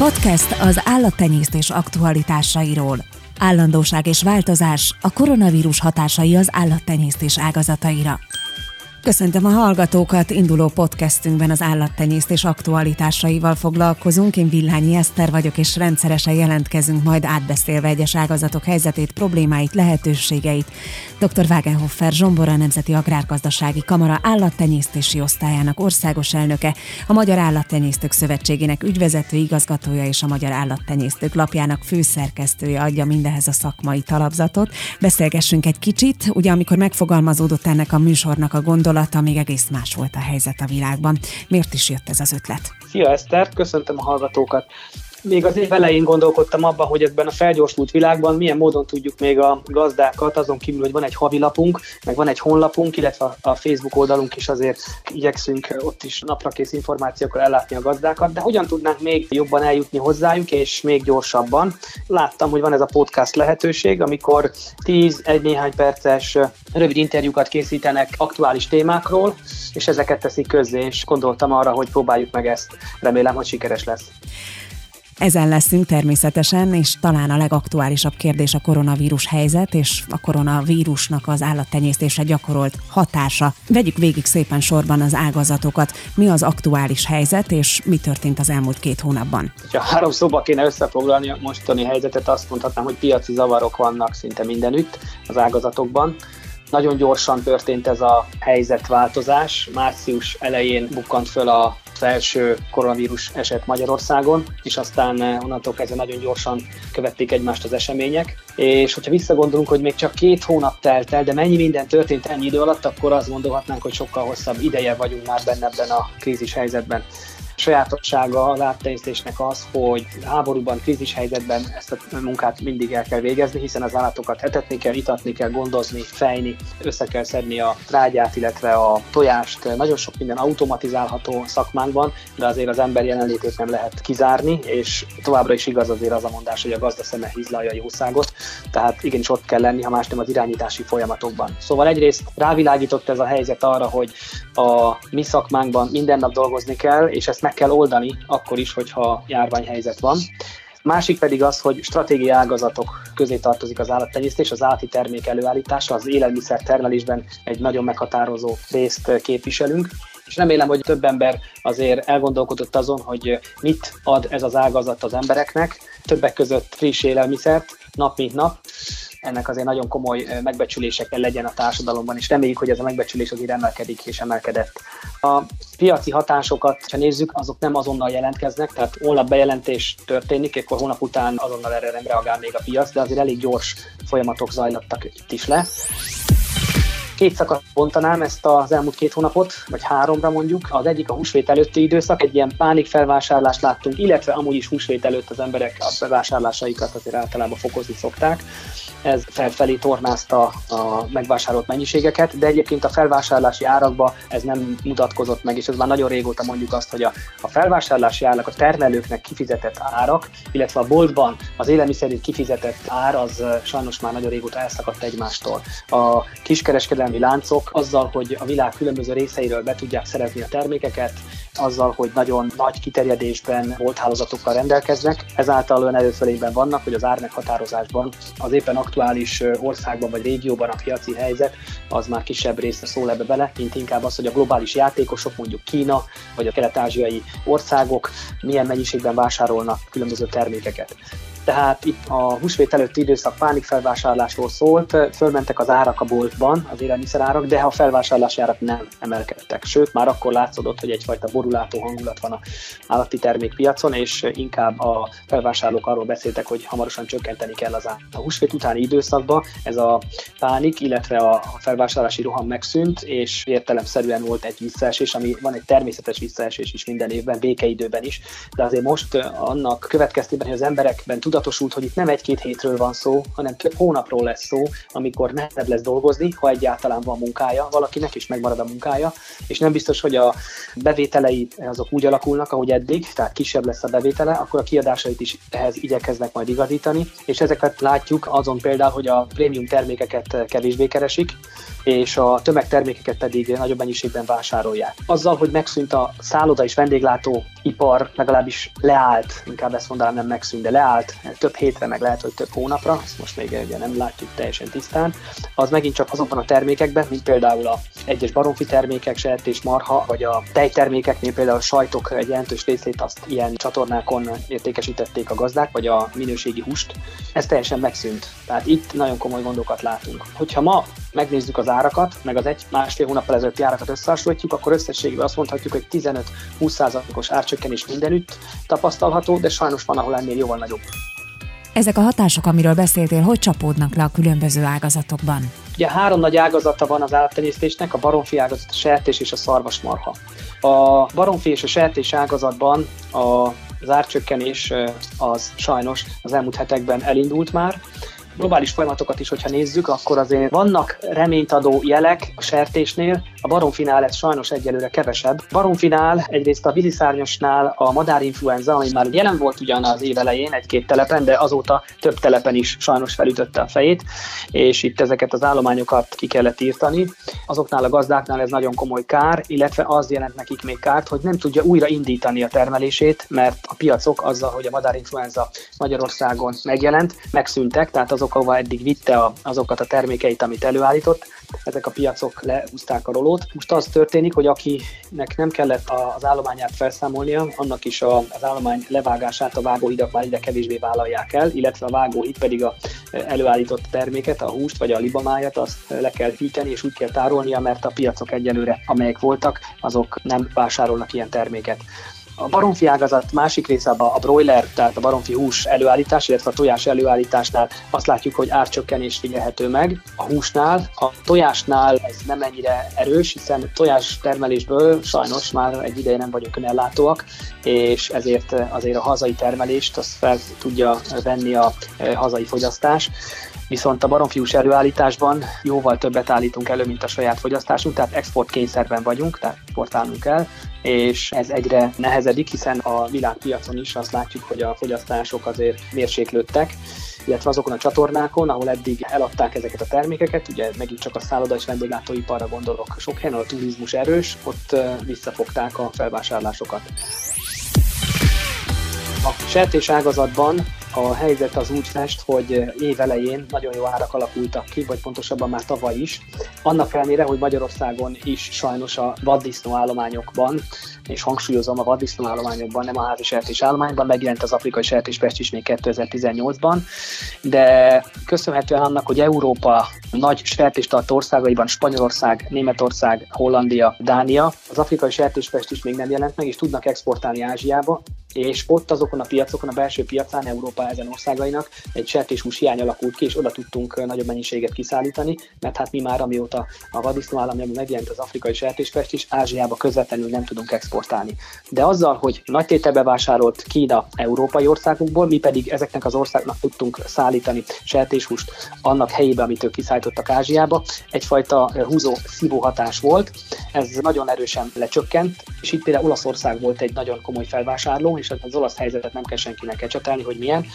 Podcast az állattenyésztés aktualitásairól. Állandóság és változás, a koronavírus hatásai az állattenyésztés ágazataira. Köszöntöm a hallgatókat, induló podcastünkben az állattenyésztés aktualitásaival foglalkozunk. Én Villányi Eszter vagyok, és rendszeresen jelentkezünk majd átbeszélve egyes ágazatok helyzetét, problémáit, lehetőségeit. Dr. Wagenhoffer Zsombora Nemzeti Agrárgazdasági Kamara állattenyésztési osztályának országos elnöke, a Magyar Állattenyésztők Szövetségének ügyvezető igazgatója és a Magyar Állattenyésztők lapjának főszerkesztője adja mindehez a szakmai talapzatot. Beszélgessünk egy kicsit, ugye amikor megfogalmazódott ennek a műsornak a gondol gondolata, még egész más volt a helyzet a világban. Miért is jött ez az ötlet? Szia Eszter, köszöntöm a hallgatókat még az év elején gondolkodtam abban, hogy ebben a felgyorsult világban milyen módon tudjuk még a gazdákat, azon kívül, hogy van egy havilapunk, meg van egy honlapunk, illetve a Facebook oldalunk is azért igyekszünk ott is naprakész információkkal ellátni a gazdákat, de hogyan tudnánk még jobban eljutni hozzájuk, és még gyorsabban. Láttam, hogy van ez a podcast lehetőség, amikor 10 egy néhány perces rövid interjúkat készítenek aktuális témákról, és ezeket teszik közzé, és gondoltam arra, hogy próbáljuk meg ezt. Remélem, hogy sikeres lesz. Ezen leszünk természetesen, és talán a legaktuálisabb kérdés a koronavírus helyzet és a koronavírusnak az állattenyésztésre gyakorolt hatása. Vegyük végig szépen sorban az ágazatokat. Mi az aktuális helyzet, és mi történt az elmúlt két hónapban? Ha három szóba kéne összefoglalni a mostani helyzetet, azt mondhatnám, hogy piaci zavarok vannak szinte mindenütt az ágazatokban. Nagyon gyorsan történt ez a helyzetváltozás. Március elején bukkant föl a első koronavírus eset Magyarországon, és aztán eh, onnantól kezdve nagyon gyorsan követték egymást az események. És hogyha visszagondolunk, hogy még csak két hónap telt el, de mennyi minden történt ennyi idő alatt, akkor azt gondolhatnánk, hogy sokkal hosszabb ideje vagyunk már benne ebben a krízis helyzetben sajátossága az áttenyésztésnek az, hogy háborúban, krízis helyzetben ezt a munkát mindig el kell végezni, hiszen az állatokat hetetni kell, itatni kell, gondozni, fejni, össze kell szedni a trágyát, illetve a tojást. Nagyon sok minden automatizálható szakmánkban, de azért az ember jelenlétét nem lehet kizárni, és továbbra is igaz azért az a mondás, hogy a gazda szeme hízlalja a jószágot, tehát igenis ott kell lenni, ha más nem az irányítási folyamatokban. Szóval egyrészt rávilágított ez a helyzet arra, hogy a mi szakmánkban minden nap dolgozni kell, és ezt meg kell oldani akkor is, hogyha járványhelyzet van. Másik pedig az, hogy stratégiai ágazatok közé tartozik az állattenyésztés, az állati termék előállítása, az élelmiszer termelésben egy nagyon meghatározó részt képviselünk, és remélem, hogy több ember azért elgondolkodott azon, hogy mit ad ez az ágazat az embereknek, többek között friss élelmiszert nap mint nap, ennek azért nagyon komoly megbecsülésekkel legyen a társadalomban, és reméljük, hogy ez a megbecsülés azért emelkedik és emelkedett. A piaci hatásokat, ha nézzük, azok nem azonnal jelentkeznek, tehát holnap bejelentés történik, akkor hónap után azonnal erre nem reagál még a piac, de azért elég gyors folyamatok zajlottak itt is le. Két szakasz bontanám ezt az elmúlt két hónapot, vagy háromra mondjuk. Az egyik a húsvét előtti időszak, egy ilyen pánik felvásárlást láttunk, illetve amúgy is húsvét előtt az emberek a bevásárlásaikat azért általában fokozni szokták ez felfelé tornázta a megvásárolt mennyiségeket, de egyébként a felvásárlási árakba ez nem mutatkozott meg, és ez már nagyon régóta mondjuk azt, hogy a, felvásárlási árak, a termelőknek kifizetett árak, illetve a boltban az élelmiszerért kifizetett ár, az sajnos már nagyon régóta elszakadt egymástól. A kiskereskedelmi láncok azzal, hogy a világ különböző részeiről be tudják szerezni a termékeket, azzal, hogy nagyon nagy kiterjedésben volt hálózatokkal rendelkeznek, ezáltal olyan előfelében vannak, hogy az ármeghatározásban az éppen aktuális országban vagy régióban a piaci helyzet az már kisebb része szól ebbe bele, mint inkább az, hogy a globális játékosok, mondjuk Kína vagy a kelet-ázsiai országok milyen mennyiségben vásárolnak különböző termékeket tehát itt a húsvét előtti időszak pánikfelvásárlásról szólt, fölmentek az árak a boltban, az élelmiszerárak, de a felvásárlási árak nem emelkedtek. Sőt, már akkor látszódott, hogy egyfajta borulátó hangulat van a állati termékpiacon, és inkább a felvásárlók arról beszéltek, hogy hamarosan csökkenteni kell az árat. A húsvét utáni időszakban ez a pánik, illetve a felvásárlási roham megszűnt, és értelemszerűen volt egy visszaesés, ami van egy természetes visszaesés is minden évben, békeidőben is, de azért most annak következtében, hogy az emberekben tudat tudatosult, hogy itt nem egy-két hétről van szó, hanem több hónapról lesz szó, amikor nehezebb lesz dolgozni, ha egyáltalán van munkája, valakinek is megmarad a munkája, és nem biztos, hogy a bevételei azok úgy alakulnak, ahogy eddig, tehát kisebb lesz a bevétele, akkor a kiadásait is ehhez igyekeznek majd igazítani, és ezeket látjuk azon például, hogy a prémium termékeket kevésbé keresik, és a tömegtermékeket pedig nagyobb mennyiségben vásárolják. Azzal, hogy megszűnt a szálloda és vendéglátó ipar, legalábbis leállt, inkább ezt mondanám nem megszűnt, de leállt több hétre, meg lehet, hogy több hónapra, ezt most még ugye nem látjuk teljesen tisztán, az megint csak azokban a termékekben, mint például a egyes baromfi termékek, sertés, marha, vagy a tejtermékeknél például a sajtok egy jelentős részét azt ilyen csatornákon értékesítették a gazdák, vagy a minőségi húst. Ez teljesen megszűnt. Tehát itt nagyon komoly gondokat látunk. Hogyha ma megnézzük az árakat, meg az egy másfél hónappal ezelőtti árakat összehasonlítjuk, akkor összességében azt mondhatjuk, hogy 15-20%-os árcsökkenés mindenütt tapasztalható, de sajnos van, ahol ennél jóval nagyobb. Ezek a hatások, amiről beszéltél, hogy csapódnak le a különböző ágazatokban? Ugye három nagy ágazata van az állattenyésztésnek, a baromfi ágazat, a sertés és a szarvasmarha. A baromfi és a sertés ágazatban a az az sajnos az elmúlt hetekben elindult már, globális folyamatokat is, hogyha nézzük, akkor azért vannak reménytadó jelek a sertésnél, a baromfinál ez sajnos egyelőre kevesebb. Baromfinál egyrészt a víziszárnyasnál a madárinfluenza, ami már jelen volt ugyan az év elején egy-két telepen, de azóta több telepen is sajnos felütötte a fejét, és itt ezeket az állományokat ki kellett írtani. Azoknál a gazdáknál ez nagyon komoly kár, illetve az jelent nekik még kárt, hogy nem tudja újra indítani a termelését, mert a piacok azzal, hogy a madárinfluenza Magyarországon megjelent, megszűntek, tehát azok, ahova eddig vitte a, azokat a termékeit, amit előállított, ezek a piacok lehúzták a rolót. Most az történik, hogy akinek nem kellett az állományát felszámolnia, annak is az állomány levágását a vágóhidak már ide kevésbé vállalják el, illetve a vágóhíd pedig a előállított terméket, a húst vagy a libamájat, azt le kell hűteni és úgy kell tárolnia, mert a piacok egyelőre, amelyek voltak, azok nem vásárolnak ilyen terméket. A baromfi ágazat másik része a broiler, tehát a baromfi hús előállítás, illetve a tojás előállításnál azt látjuk, hogy árcsökkenés figyelhető meg. A húsnál, a tojásnál ez nem ennyire erős, hiszen tojás termelésből sajnos már egy ideje nem vagyunk önellátóak, és ezért azért a hazai termelést azt fel tudja venni a hazai fogyasztás viszont a baromfiús előállításban jóval többet állítunk elő, mint a saját fogyasztásunk, tehát export kényszerben vagyunk, tehát exportálnunk kell, és ez egyre nehezedik, hiszen a világpiacon is azt látjuk, hogy a fogyasztások azért mérséklődtek, illetve azokon a csatornákon, ahol eddig eladták ezeket a termékeket, ugye megint csak a szálloda és vendéglátóiparra gondolok, sok helyen a turizmus erős, ott visszafogták a felvásárlásokat. A sertés ágazatban a helyzet az úgy fest, hogy év elején nagyon jó árak alakultak ki, vagy pontosabban már tavaly is. Annak ellenére, hogy Magyarországon is sajnos a vaddisznó állományokban, és hangsúlyozom a vaddisznó állományokban, nem a házi sertés állományban, megjelent az afrikai sertéspest is még 2018-ban, de köszönhetően annak, hogy Európa nagy sertéstartó országaiban, Spanyolország, Németország, Hollandia, Dánia, az afrikai sertéspest is még nem jelent meg, és tudnak exportálni Ázsiába, és ott azokon a piacokon, a belső piacán Európa ezen országainak egy sertéshús hiány alakult ki, és oda tudtunk nagyobb mennyiséget kiszállítani, mert hát mi már amióta a vadisznó államjában megjelent az afrikai sertéspest is, Ázsiába közvetlenül nem tudunk exportálni. De azzal, hogy nagy tételbe vásárolt Kína európai országokból, mi pedig ezeknek az országnak tudtunk szállítani sertéshúst annak helyébe, amit ők kiszállítottak Ázsiába, egyfajta húzó szívó hatás volt. Ez nagyon erősen lecsökkent, és itt például Olaszország volt egy nagyon komoly felvásárló, és az olasz helyzetet nem kell senkinek ecsetelni, hogy milyen.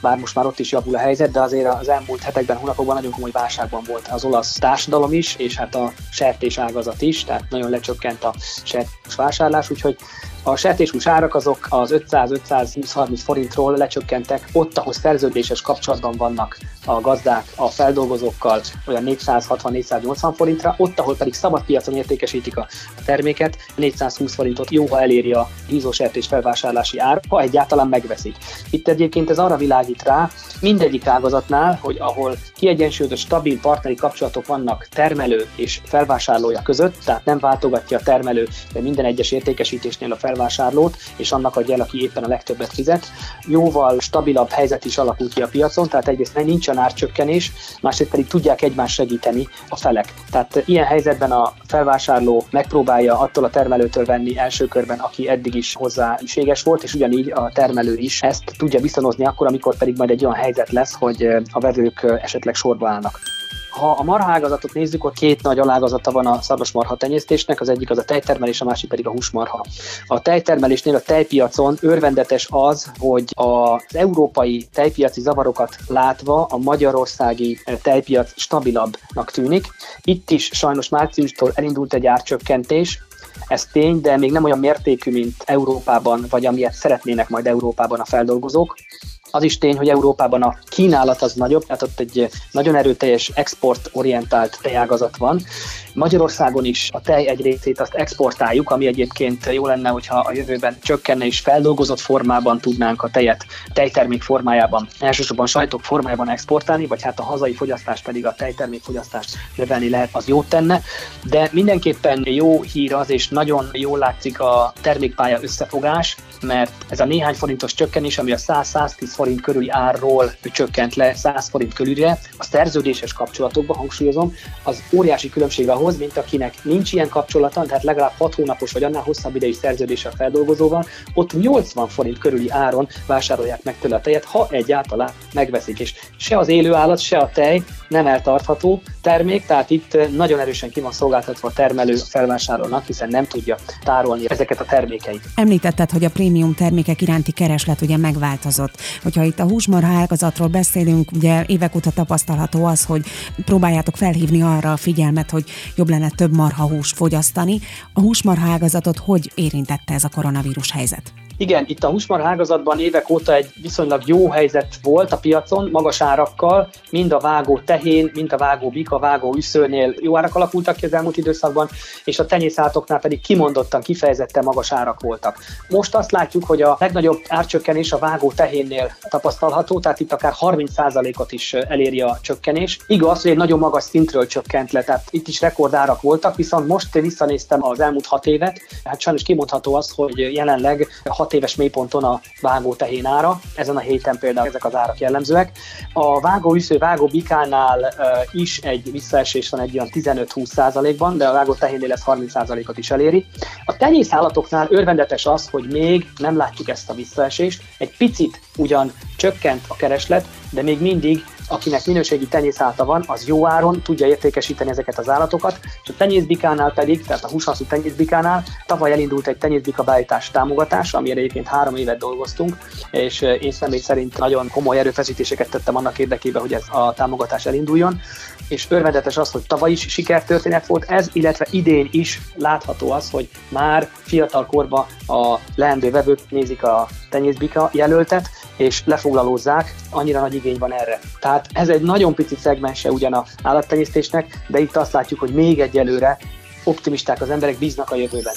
Bár most már ott is javul a helyzet, de azért az elmúlt hetekben, hónapokban nagyon komoly válságban volt az olasz társadalom is, és hát a sertés ágazat is, tehát nagyon lecsökkent a sertés vásárlás, úgyhogy a sertéshús árak azok az 500-520-30 forintról lecsökkentek, ott, ahol szerződéses kapcsolatban vannak a gazdák a feldolgozókkal olyan 460-480 forintra, ott, ahol pedig szabad piacon értékesítik a terméket, 420 forintot jóha eléri a hízósertés felvásárlási ár, ha egyáltalán megveszik. Itt egyébként ez arra világít rá, mindegyik ágazatnál, hogy ahol kiegyensúlyozott, stabil partneri kapcsolatok vannak termelő és felvásárlója között, tehát nem váltogatja a termelő de minden egyes értékesítésnél a felvásárlót, és annak adja el, aki éppen a legtöbbet fizet. Jóval stabilabb helyzet is alakul ki a piacon, tehát egyrészt nincs nincsen árcsökkenés, másrészt pedig tudják egymást segíteni a felek. Tehát ilyen helyzetben a felvásárló megpróbálja attól a termelőtől venni első körben, aki eddig is hozzá ügységes volt, és ugyanígy a termelő is ezt tudja viszonozni akkor, amikor pedig majd egy olyan helyzet lesz, hogy a vevők esetleg sorba állnak. Ha a marhágazatot nézzük, akkor két nagy alágazata van a szarvasmarha tenyésztésnek, az egyik az a tejtermelés, a másik pedig a húsmarha. A tejtermelésnél a tejpiacon örvendetes az, hogy az európai tejpiaci zavarokat látva a magyarországi tejpiac stabilabbnak tűnik. Itt is sajnos márciustól elindult egy árcsökkentés, ez tény, de még nem olyan mértékű, mint Európában, vagy amilyet szeretnének majd Európában a feldolgozók. Az is tény, hogy Európában a kínálat az nagyobb, tehát ott egy nagyon erőteljes exportorientált tejágazat van. Magyarországon is a tej egy részét azt exportáljuk, ami egyébként jó lenne, hogyha a jövőben csökkenne és feldolgozott formában tudnánk a tejet tejtermék formájában, elsősorban sajtok formájában exportálni, vagy hát a hazai fogyasztás pedig a tejtermék fogyasztást növelni lehet, az jót tenne. De mindenképpen jó hír az, és nagyon jól látszik a termékpálya összefogás, mert ez a néhány forintos csökkenés, ami a 100-110 forint körüli árról csökkent le 100 forint körülre, a szerződéses kapcsolatokban, hangsúlyozom, az óriási különbség ahhoz, mint akinek nincs ilyen kapcsolata, tehát legalább 6 hónapos vagy annál hosszabb idejű szerződés a feldolgozóval, ott 80 forint körüli áron vásárolják meg tőle a tejet, ha egyáltalán megveszik. És se az élő állat, se a tej nem eltartható termék, tehát itt nagyon erősen ki van szolgáltatva a termelő felvásárolnak, hiszen nem tudja tárolni ezeket a termékeit. Említetted, hogy a prémium termékek iránti kereslet ugye megváltozott. Hogyha itt a húsmarha ágazatról beszélünk, ugye évek óta tapasztalható az, hogy próbáljátok felhívni arra a figyelmet, hogy jobb lenne több marha hús fogyasztani. A húsmarha ágazatot hogy érintette ez a koronavírus helyzet? Igen, itt a húsmarha ágazatban évek óta egy viszonylag jó helyzet volt a piacon, magas árakkal, mind a vágó tehén, mind a vágó bika, vágó üszőnél jó árak alakultak ki az elmúlt időszakban, és a tenyészátoknál pedig kimondottan, kifejezetten magas árak voltak. Most azt látjuk, hogy a legnagyobb árcsökkenés a vágó tehénnél tapasztalható, tehát itt akár 30%-ot is eléri a csökkenés. Igaz, hogy egy nagyon magas szintről csökkent le, tehát itt is rekordárak voltak, viszont most visszanéztem az elmúlt hat évet, hát sajnos kimondható az, hogy jelenleg 6 éves mélyponton a vágó tehén ára, ezen a héten például ezek az árak jellemzőek. A vágó üsző, vágó bikánál is egy visszaesés van egy olyan 15-20 százalékban, de a vágó tehénnél ez 30 százalékot is eléri. A tenyészállatoknál örvendetes az, hogy még nem látjuk ezt a visszaesést, egy picit ugyan csökkent a kereslet, de még mindig akinek minőségi tenyészálta van, az jó áron tudja értékesíteni ezeket az állatokat, és a tenyészbikánál pedig, tehát a húshasszú tenyészbikánál tavaly elindult egy tenyészbika beállítás támogatás, amire egyébként három évet dolgoztunk, és eh, én személy szerint nagyon komoly erőfeszítéseket tettem annak érdekében, hogy ez a támogatás elinduljon, és örvendetes az, hogy tavaly is sikertörténet volt ez, illetve idén is látható az, hogy már fiatal korban a leendő vevők nézik a tenyészbika jelöltet, és lefoglalózzák, annyira nagy igény van erre. Tehát ez egy nagyon pici szegmense ugyan a állattenyésztésnek, de itt azt látjuk, hogy még egyelőre optimisták az emberek, bíznak a jövőben.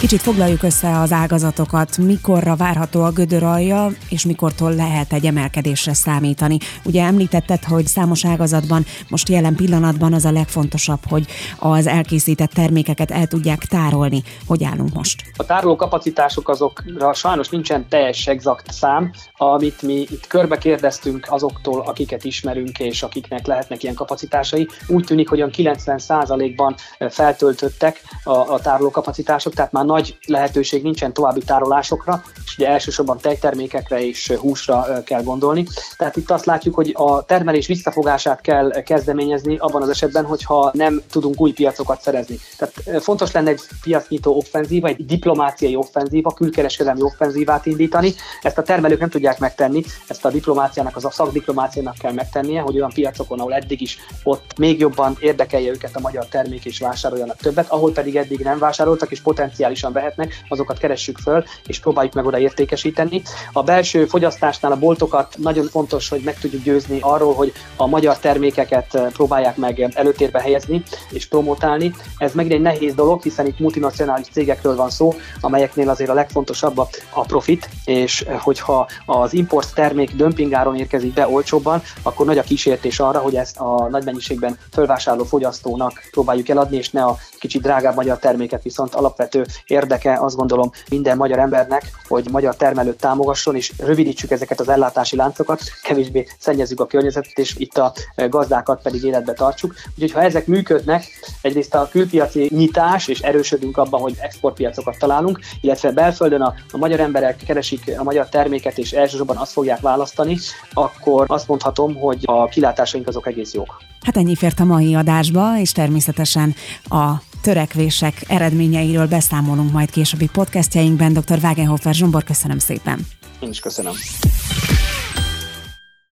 Kicsit foglaljuk össze az ágazatokat, mikorra várható a gödör alja, és mikortól lehet egy emelkedésre számítani. Ugye említetted, hogy számos ágazatban most jelen pillanatban az a legfontosabb, hogy az elkészített termékeket el tudják tárolni. Hogy állunk most? A tároló kapacitások azokra sajnos nincsen teljes exakt szám, amit mi itt körbe kérdeztünk azoktól, akiket ismerünk, és akiknek lehetnek ilyen kapacitásai. Úgy tűnik, hogy olyan 90%-ban feltöltöttek a, a tároló kapacitások, tehát már nagy lehetőség nincsen további tárolásokra, és ugye elsősorban tejtermékekre és húsra kell gondolni. Tehát itt azt látjuk, hogy a termelés visszafogását kell kezdeményezni abban az esetben, hogyha nem tudunk új piacokat szerezni. Tehát fontos lenne egy piacnyitó offenzíva, egy diplomáciai offenzíva, külkereskedelmi offenzívát indítani. Ezt a termelők nem tudják megtenni, ezt a diplomáciának, az a szakdiplomáciának kell megtennie, hogy olyan piacokon, ahol eddig is ott még jobban érdekelje őket a magyar termék és vásároljanak többet, ahol pedig eddig nem vásároltak és potenciális illegálisan vehetnek, azokat keressük föl, és próbáljuk meg oda értékesíteni. A belső fogyasztásnál a boltokat nagyon fontos, hogy meg tudjuk győzni arról, hogy a magyar termékeket eh, próbálják meg előtérbe helyezni és promotálni. Ez megint egy nehéz dolog, hiszen itt multinacionális cégekről van szó, amelyeknél azért a legfontosabb a profit, és eh, hogyha az import termék dömpingáron érkezik be olcsóbban, akkor nagy a kísértés arra, hogy ezt a nagy mennyiségben fölvásárló fogyasztónak próbáljuk eladni, és ne a kicsit drágább magyar terméket viszont alapvető érdeke, azt gondolom minden magyar embernek, hogy magyar termelőt támogasson, és rövidítsük ezeket az ellátási láncokat, kevésbé szennyezzük a környezetet, és itt a gazdákat pedig életbe tartsuk. Úgyhogy ha ezek működnek, egyrészt a külpiaci nyitás, és erősödünk abban, hogy exportpiacokat találunk, illetve belföldön a, a magyar emberek keresik a magyar terméket, és elsősorban azt fogják választani, akkor azt mondhatom, hogy a kilátásaink azok egész jók. Hát ennyi fért a mai adásba, és természetesen a törekvések eredményeiről beszámolunk majd későbbi podcastjainkben. Dr. Wagenhofer Zsombor, köszönöm szépen. Én is köszönöm.